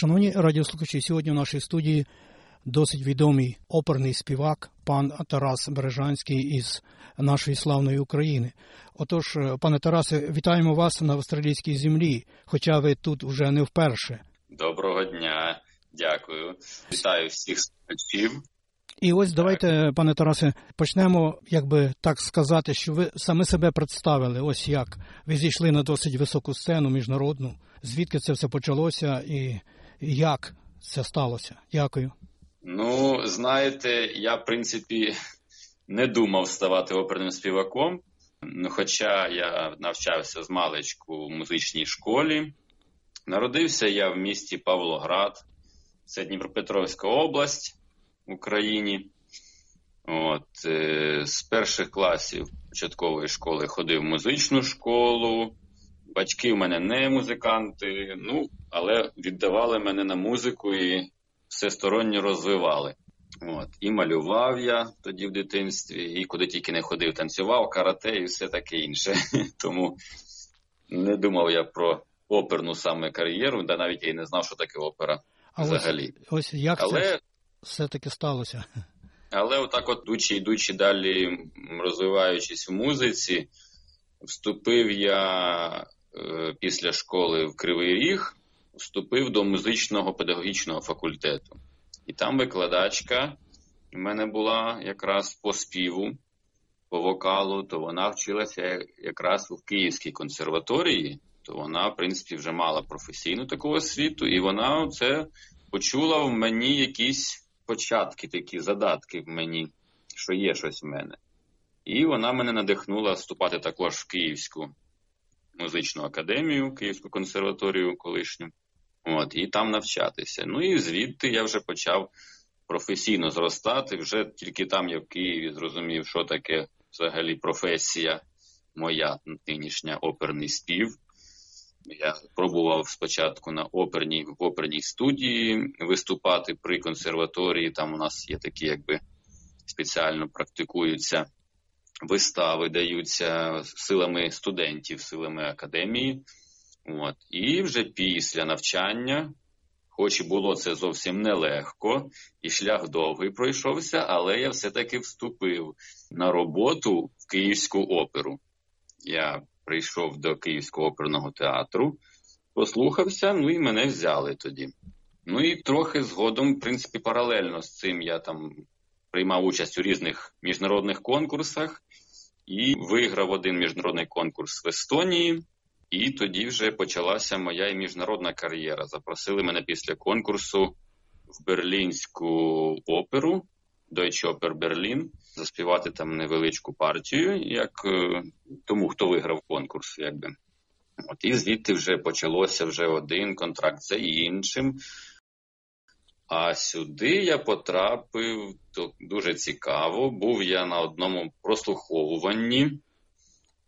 Шановні радіослухачі, сьогодні в нашій студії досить відомий оперний співак пан Тарас Бережанський із нашої славної України. Отож, пане Тарасе, вітаємо вас на австралійській землі, хоча ви тут вже не вперше. Доброго дня, дякую. Вітаю всіх слухачів. І ось давайте, пане Тарасе, почнемо, як би так сказати, що ви саме себе представили. Ось як ви зійшли на досить високу сцену міжнародну. Звідки це все почалося і як це сталося? Дякую. Ну, знаєте, я в принципі не думав ставати оперним співаком. Ну, Хоча я навчався з маличку в музичній школі. Народився я в місті Павлоград, це Дніпропетровська область в Україні. От, е, З перших класів початкової школи ходив в музичну школу. Батьки в мене не музиканти, ну, але віддавали мене на музику і всесторонньо розвивали. От. І малював я тоді в дитинстві, і куди тільки не ходив, танцював, карате і все таке інше. Тому не думав я про оперну саме кар'єру, да навіть я й не знав, що таке опера а взагалі. Ось, ось як Але... це все-таки сталося? Але отак, от йдучи, йдучи далі, розвиваючись в музиці, вступив я після школи в Кривий Ріг, вступив до музичного педагогічного факультету. І там викладачка в мене була якраз по співу, по вокалу, то вона вчилася якраз в Київській консерваторії, то вона, в принципі, вже мала професійну таку освіту, і вона це почула в мені якісь початки, такі задатки в мені, що є щось в мене. І вона мене надихнула вступати також в Київську музичну академію, Київську консерваторію колишню. От, і там навчатися. Ну і звідти я вже почав професійно зростати. Вже тільки там я в Києві зрозумів, що таке взагалі професія моя нинішня оперний спів. Я пробував спочатку на оперній в оперній студії виступати при консерваторії. Там у нас є такі, якби спеціально практикуються вистави, даються силами студентів, силами академії. От. І вже після навчання, хоч і було це зовсім нелегко, і шлях довгий пройшовся, але я все-таки вступив на роботу в Київську оперу. Я прийшов до Київського оперного театру, послухався, ну і мене взяли тоді. Ну і трохи згодом, в принципі, паралельно з цим я там приймав участь у різних міжнародних конкурсах і виграв один міжнародний конкурс в Естонії. І тоді вже почалася моя міжнародна кар'єра. Запросили мене після конкурсу в Берлінську оперу Deutsche Oper Berlin, заспівати там невеличку партію, як е, тому, хто виграв конкурс, якби. От і звідти вже почалося вже один контракт за іншим. А сюди я потрапив дуже цікаво. Був я на одному прослуховуванні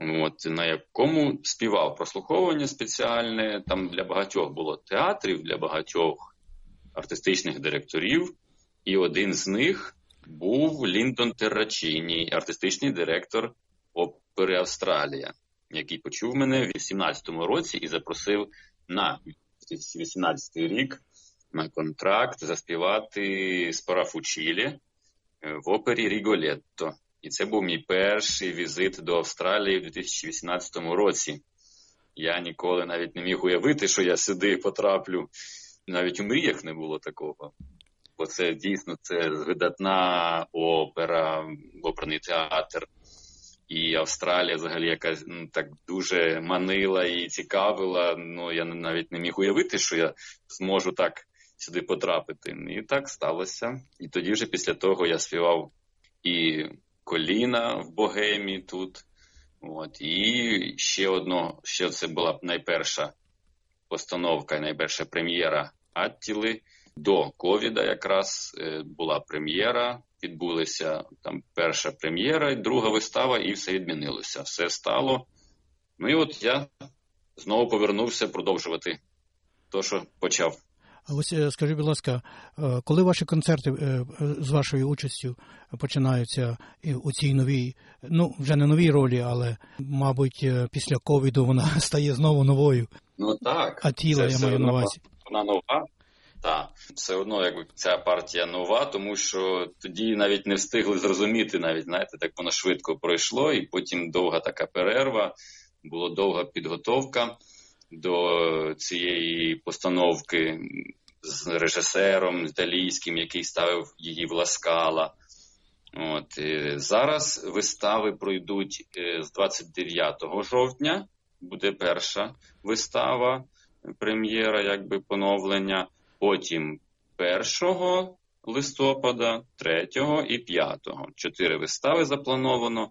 от, на якому співав прослуховування спеціальне. Там для багатьох було театрів, для багатьох артистичних директорів, і один з них був Ліндон Террачіні, артистичний директор опери Австралія, який почув мене в 2018 році і запросив на 2018 рік на контракт заспівати з парафучілі в опері Ріголетто. І це був мій перший візит до Австралії в 2018 році. Я ніколи навіть не міг уявити, що я сюди потраплю. Навіть у мріях не було такого. Бо це дійсно це видатна опера, оперний театр. І Австралія, взагалі, якась ну, так дуже манила і цікавила. Ну я навіть не міг уявити, що я зможу так сюди потрапити. І так сталося. І тоді, вже після того, я співав і коліна в Богемі тут. От. І ще одно, ще це була найперша постановка найперша прем'єра Аттіли. До ковіда якраз е, була прем'єра, відбулася там перша прем'єра, друга вистава, і все відмінилося. Все стало. Ну і от я знову повернувся продовжувати те, що почав. Ось е, скажіть, будь ласка, е, коли ваші концерти е, з вашою участю починаються у цій новій, ну вже не новій ролі, але мабуть після ковіду вона стає знову новою. Ну так, а тіло я маю на увазі. Вона нова. Так, все одно, якби ця партія нова, тому що тоді навіть не встигли зрозуміти, навіть знаєте, так воно швидко пройшло, і потім довга така перерва, була довга підготовка до цієї постановки з режисером італійським, який ставив її в Ласкала. От Зараз вистави пройдуть е, з 29 жовтня. Буде перша вистава, прем'єра, якби поновлення. Потім 1 листопада, 3 і 5. Чотири вистави заплановано.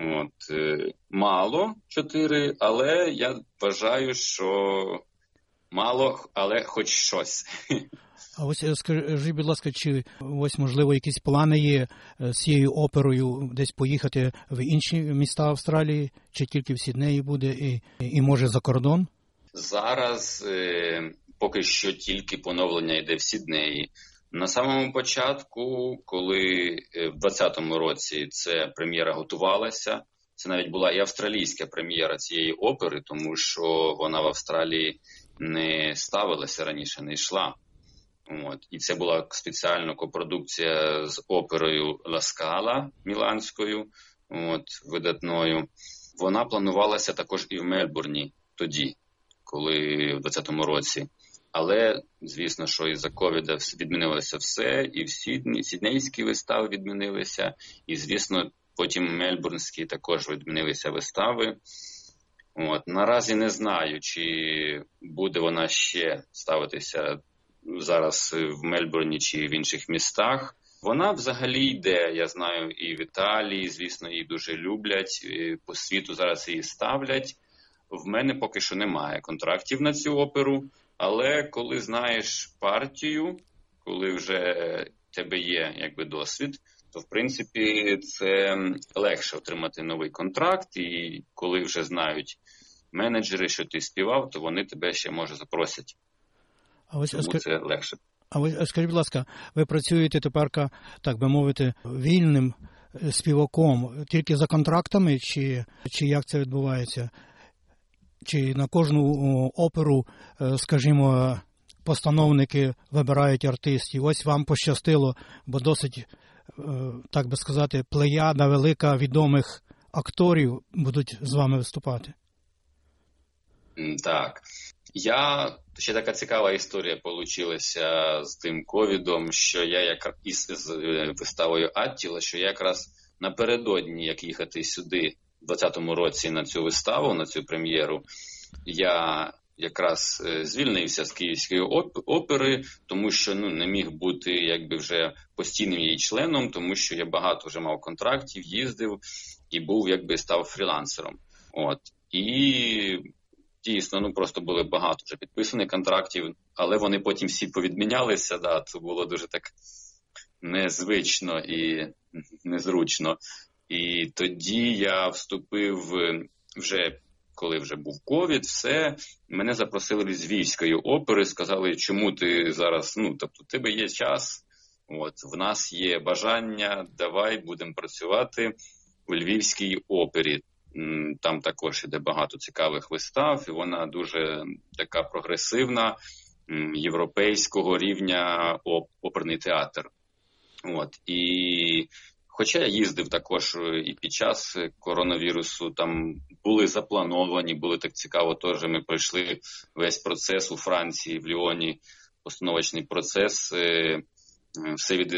От, е, Мало чотири, але я вважаю, що мало, але хоч щось. А ось е, скажіть, будь ласка, чи ось можливо якісь плани є е, з цією оперою десь поїхати в інші міста Австралії, чи тільки в Сіднеї буде, і і може за кордон? Зараз поки що тільки поновлення йде в Сіднеї. На самому початку, коли е, в 2020 році ця прем'єра готувалася, це навіть була і австралійська прем'єра цієї опери, тому що вона в Австралії не ставилася раніше, не йшла. От. І це була спеціальна копродукція з оперою Ласкала Міланською, от, видатною. Вона планувалася також і в Мельбурні тоді, коли в 2020 році. Але звісно, що із за ковіда відмінилося все, і всі сіднейські вистави відмінилися, і звісно, потім мельбурнські також відмінилися вистави. От наразі не знаю, чи буде вона ще ставитися зараз в Мельбурні чи в інших містах. Вона взагалі йде. Я знаю, і в Італії, звісно, її дуже люблять. І по світу зараз її ставлять. В мене поки що немає контрактів на цю оперу. Але коли знаєш партію, коли вже тебе є якби досвід, то в принципі це легше отримати новий контракт, і коли вже знають менеджери, що ти співав, то вони тебе ще може запросять. А ось Тому це легше. А ви скажіть, будь ласка, ви працюєте тепер, так би мовити, вільним е, співаком тільки за контрактами, чи, чи як це відбувається? Чи на кожну оперу, е, скажімо, постановники вибирають артистів? Ось вам пощастило, бо досить, е, так би сказати, плеяда велика відомих акторів будуть з вами виступати. Так. Я ще така цікава історія получилася з тим ковідом, що я як із е, виставою Аттіла, що я якраз напередодні, як їхати сюди в 2020 році на цю виставу, на цю прем'єру, я якраз е, звільнився з Київської опери, тому що ну не міг бути якби вже постійним її членом, тому що я багато вже мав контрактів, їздив і був якби став фрілансером. От і дійсно ну просто були багато вже підписаних контрактів, але вони потім всі повідмінялися. Да, Це було дуже так незвично і незручно. І тоді я вступив вже. Коли вже був ковід, все мене запросили Львівської опери. Сказали, чому ти зараз? Ну тобто, тебе є час, от в нас є бажання, давай будемо працювати у Львівській опері. Там також іде багато цікавих вистав, і вона дуже така прогресивна європейського рівня оперний театр. От і Хоча я їздив також е, і під час коронавірусу, там були заплановані, були так цікаво. Теж ми пройшли весь процес у Франції, в Ліоні, постановочний процес. Е, все від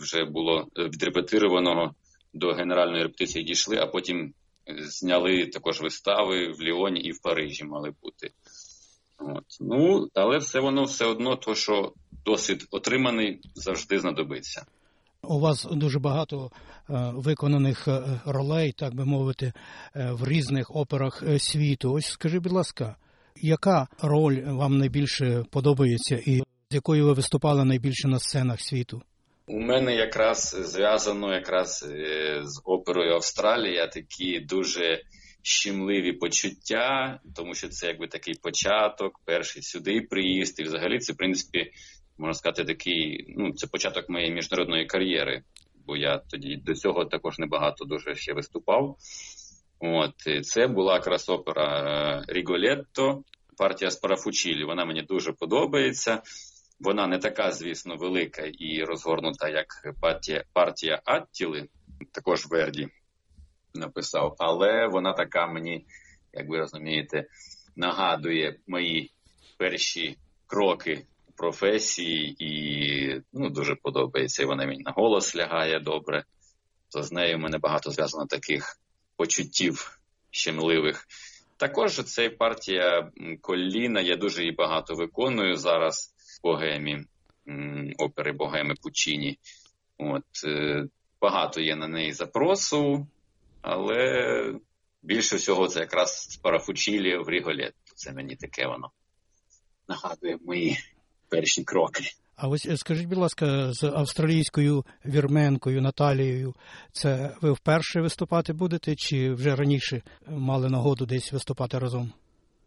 вже було відрепетировано до генеральної репетиції. Дійшли, а потім зняли також вистави в Ліоні і в Парижі мали бути. От. Ну, але все воно все одно, то що досвід отриманий, завжди знадобиться. У вас дуже багато е, виконаних е, ролей, так би мовити, е, в різних операх світу. Ось скажіть, будь ласка, яка роль вам найбільше подобається, і з якою ви виступали найбільше на сценах світу? У мене якраз зв'язано якраз з оперою Австралія такі дуже щемливі почуття, тому що це якби такий початок, перший сюди приїзд, і взагалі це в принципі можна сказати, такий, ну, це початок моєї міжнародної кар'єри, бо я тоді до цього також небагато дуже ще виступав. От, Це була якраз опера е, Ріголетто, партія Спарафучілі. Вона мені дуже подобається. Вона не така, звісно, велика і розгорнута, як партія партія Аттіли, також Верді написав, але вона така мені, як ви розумієте, нагадує мої перші кроки професії, і ну, дуже подобається. І вона мені на голос лягає добре. То з нею в мене багато зв'язано таких почуттів щемливих. Також це партія Коліна. Я дуже її багато виконую зараз в богемі, опери Богеми Пучині. От, е, Багато є на неї запросу, але більше всього це якраз з парафучілі в Ріголет. Це мені таке воно нагадує мої перші кроки. А ось е, скажіть, будь ласка, з австралійською вірменкою Наталією, це ви вперше виступати будете, чи вже раніше мали нагоду десь виступати разом?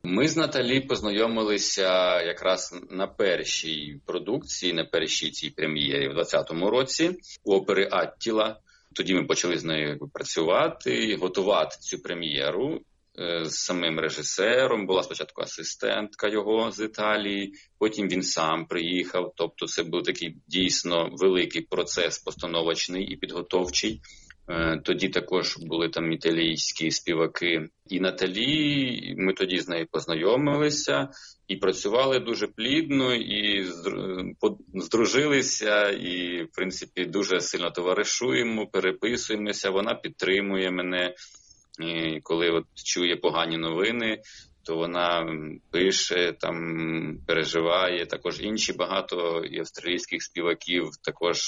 Ми з Наталі познайомилися якраз на першій продукції, на першій цій прем'єрі в 2020 році опери Аттіла. Тоді ми почали з нею працювати, готувати цю прем'єру. Е, з самим режисером, була спочатку асистентка його з Італії, потім він сам приїхав. Тобто, це був такий дійсно великий процес постановочний і підготовчий. Е, тоді також були там італійські співаки і Наталі. Ми тоді з нею познайомилися і працювали дуже плідно, і здружилися, і в принципі дуже сильно товаришуємо, переписуємося. Вона підтримує мене. І коли от чує погані новини, то вона пише, там переживає. Також інші багато і австралійських співаків також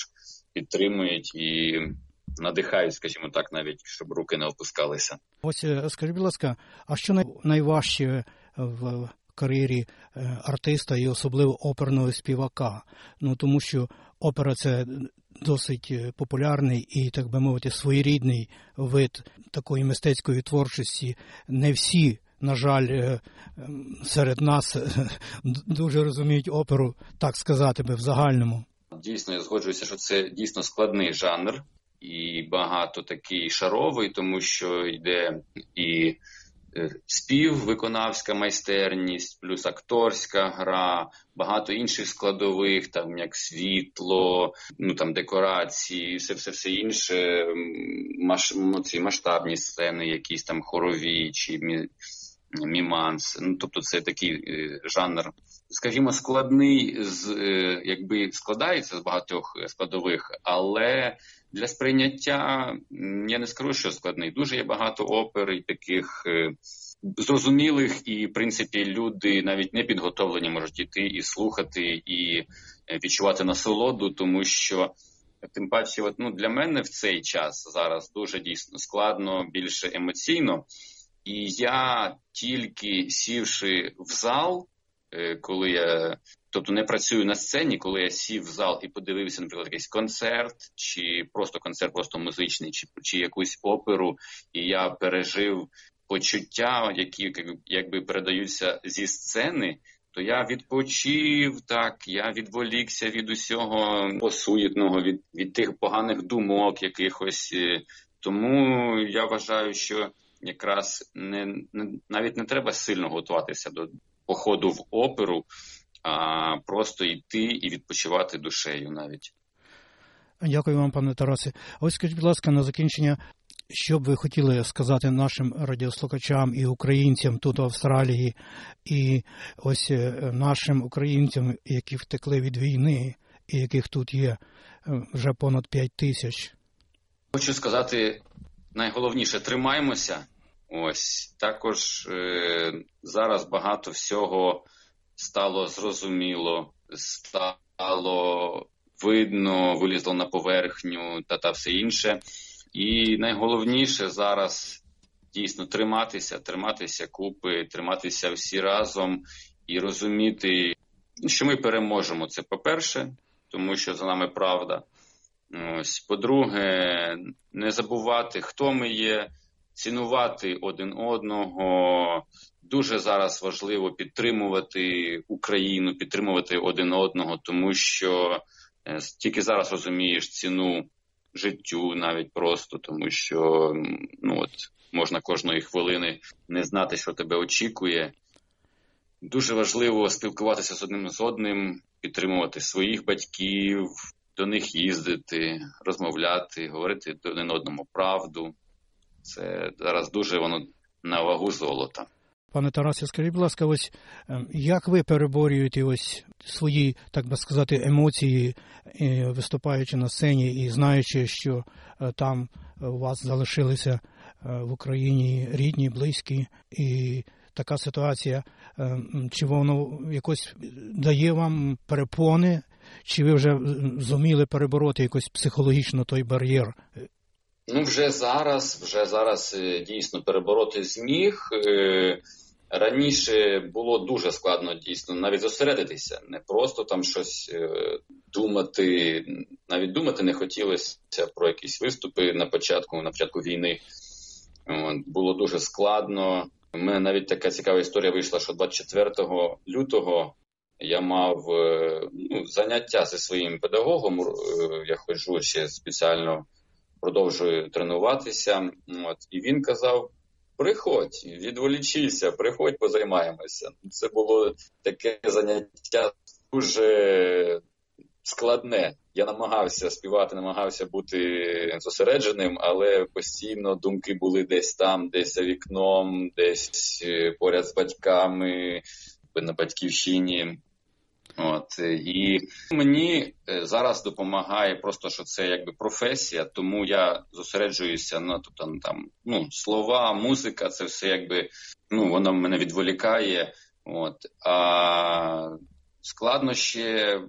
підтримують і надихають, скажімо так, навіть щоб руки не опускалися. Ось е, скажіть, будь ласка, а що найважче в кар'єрі е, артиста і особливо оперного співака? Ну тому що опера це досить е, популярний і, так би мовити, своєрідний вид такої мистецької творчості. Не всі, на жаль, е, серед нас е, дуже розуміють оперу, так сказати би, в загальному. Дійсно, я згоджуюся, що це дійсно складний жанр і багато такий шаровий, тому що йде і спів, виконавська майстерність, плюс акторська гра, багато інших складових, там як світло, ну там декорації, все все все інше, маш, ну, ці масштабні сцени, якісь там хорові чи мі, міманс. Ну тобто, це такий е, жанр. Скажімо, складний з е, якби складається з багатьох складових, але для сприйняття я не скажу, що складний. Дуже є багато опер і таких е, зрозумілих, і в принципі люди навіть не підготовлені можуть іти і слухати, і е, відчувати насолоду, тому що. Тим паче, от, ну, для мене в цей час зараз дуже дійсно складно, більше емоційно. І я тільки сівши в зал, коли я Тобто не працюю на сцені, коли я сів в зал і подивився, наприклад, якийсь концерт, чи просто концерт, просто музичний, чи чи якусь оперу, і я пережив почуття, які якби передаються зі сцени. То я відпочив так, я відволікся від усього посуєтного, від від тих поганих думок, якихось. Е, тому я вважаю, що якраз не, не навіть не треба сильно готуватися до походу в оперу а просто йти і відпочивати душею навіть. Дякую вам, пане Тарасе. Ось скажіть, будь ласка, на закінчення, що б ви хотіли сказати нашим радіослухачам і українцям тут в Австралії, і ось е, нашим українцям, які втекли від війни, і яких тут є е, вже понад 5 тисяч. Хочу сказати найголовніше тримаємося. Ось також е, зараз багато всього стало зрозуміло, стало видно, вилізло на поверхню та та все інше. І найголовніше зараз дійсно триматися, триматися купи, триматися всі разом і розуміти, що ми переможемо. Це по-перше, тому що за нами правда. Ось, По-друге, не забувати, хто ми є, цінувати один одного, Дуже зараз важливо підтримувати Україну, підтримувати один одного, тому що е, тільки зараз розумієш ціну життю, навіть просто тому, що ну от можна кожної хвилини не знати, що тебе очікує. Дуже важливо спілкуватися з одним з одним, підтримувати своїх батьків, до них їздити, розмовляти, говорити один одному правду. Це зараз дуже воно на вагу золота. Пане Тарасе, скажіть, будь ласка, ось ем, як ви переборюєте ось свої, так би сказати, емоції, виступаючи на сцені і знаючи, що е, там у вас залишилися е, в Україні рідні, близькі, і така ситуація, ем, чи воно якось дає вам перепони, чи ви вже зуміли перебороти якось психологічно той бар'єр? Ну, вже зараз, вже зараз е, дійсно перебороти зміг. Е, раніше було дуже складно дійсно навіть зосередитися, не просто там щось е, думати, навіть думати не хотілося про якісь виступи на початку, на початку війни. Було дуже складно. У мене навіть така цікава історія вийшла, що 24 лютого я мав ну, заняття зі своїм педагогом. Я ходжу ще спеціально продовжую тренуватися. От і він казав: приходь, відволічися, приходь, позаймаємося. Це було таке заняття дуже складне. Я намагався співати, намагався бути зосередженим, але постійно думки були десь там, десь за вікном, десь е, поряд з батьками на батьківщині. От і мені е, зараз допомагає просто, що це якби професія, тому я зосереджуюся на тобто там ну слова, музика, це все якби ну воно мене відволікає. От а складно ще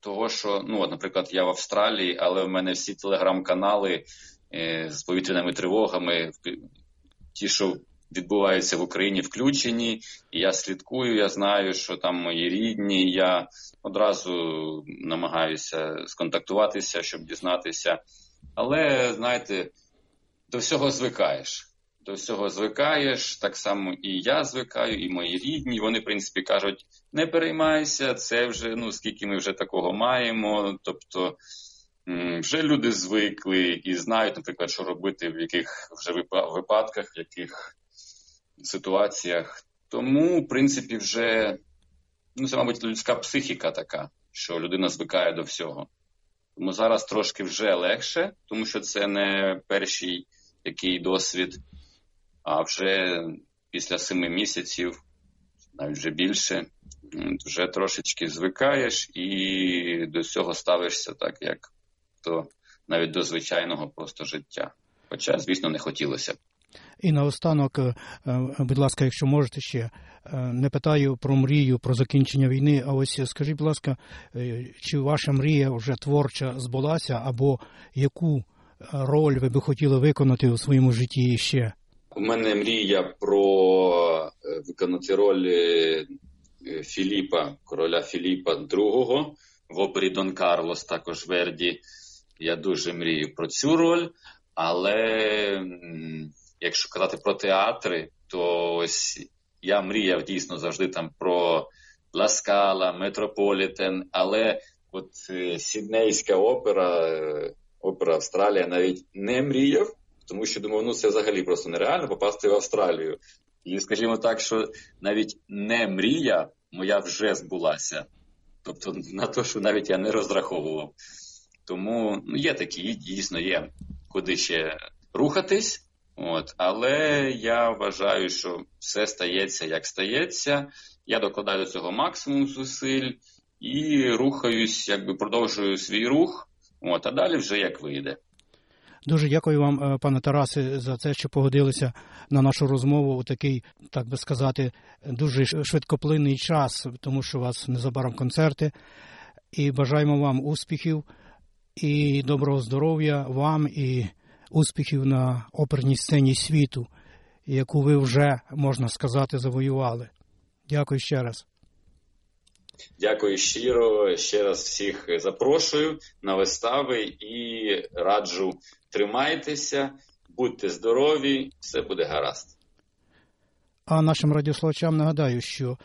того, що ну, от, наприклад, я в Австралії, але в мене всі телеграм-канали е, з повітряними тривогами, ті, що відбуваються в Україні, включені. І я слідкую, я знаю, що там мої рідні. Я одразу намагаюся сконтактуватися, щоб дізнатися. Але знаєте, до всього звикаєш. До всього звикаєш, так само і я звикаю, і мої рідні. Вони, в принципі, кажуть: не переймайся, це вже ну скільки ми вже такого маємо. Тобто вже люди звикли і знають, наприклад, що робити в яких вже випадках, в яких ситуаціях. Тому, в принципі, вже ну, це, мабуть, людська психіка така, що людина звикає до всього. Тому зараз трошки вже легше, тому що це не перший який досвід, а вже після семи місяців, навіть вже більше, вже трошечки звикаєш і до всього ставишся так, як то навіть до звичайного просто життя. Хоча, звісно, не хотілося б. І наостанок, е, е, будь ласка, якщо можете ще, е, не питаю про мрію, про закінчення війни. А ось скажіть, будь ласка, чи ваша мрія вже творча збулася, або яку роль ви би хотіли виконати у своєму житті ще? У мене мрія про виконати роль Філіпа, короля Філіпа II в опері Дон Карлос, також Верді. Я дуже мрію про цю роль, але якщо казати про театри, то ось я мріяв дійсно завжди там про Ласкала, Метрополітен, але от е, Сіднейська опера, е, опера Австралія навіть не мріяв, тому що думав, ну це взагалі просто нереально попасти в Австралію. І скажімо так, що навіть не мрія моя вже збулася. Тобто на те, що навіть я не розраховував. Тому ну, є такі, дійсно є куди ще рухатись. От, Але я вважаю, що все стається як стається. Я докладаю до цього максимум зусиль і рухаюсь, якби продовжую свій рух. От, а далі вже як вийде. Дуже дякую вам, е, пане Тарасе, за те, що погодилися на нашу розмову у такий, так би сказати, дуже швидкоплинний час, тому що у вас незабаром концерти. І бажаємо вам успіхів і доброго здоров'я вам і успіхів на оперній сцені світу, яку ви вже, можна сказати, завоювали. Дякую ще раз. Дякую щиро. Ще раз всіх запрошую на вистави і раджу тримайтеся, будьте здорові, все буде гаразд. А нашим радіослухачам нагадаю, що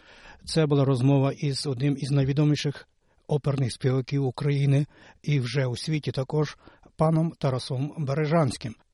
це була розмова із одним із найвідоміших оперних співаків України і вже у світі також паном Тарасом Бережанським.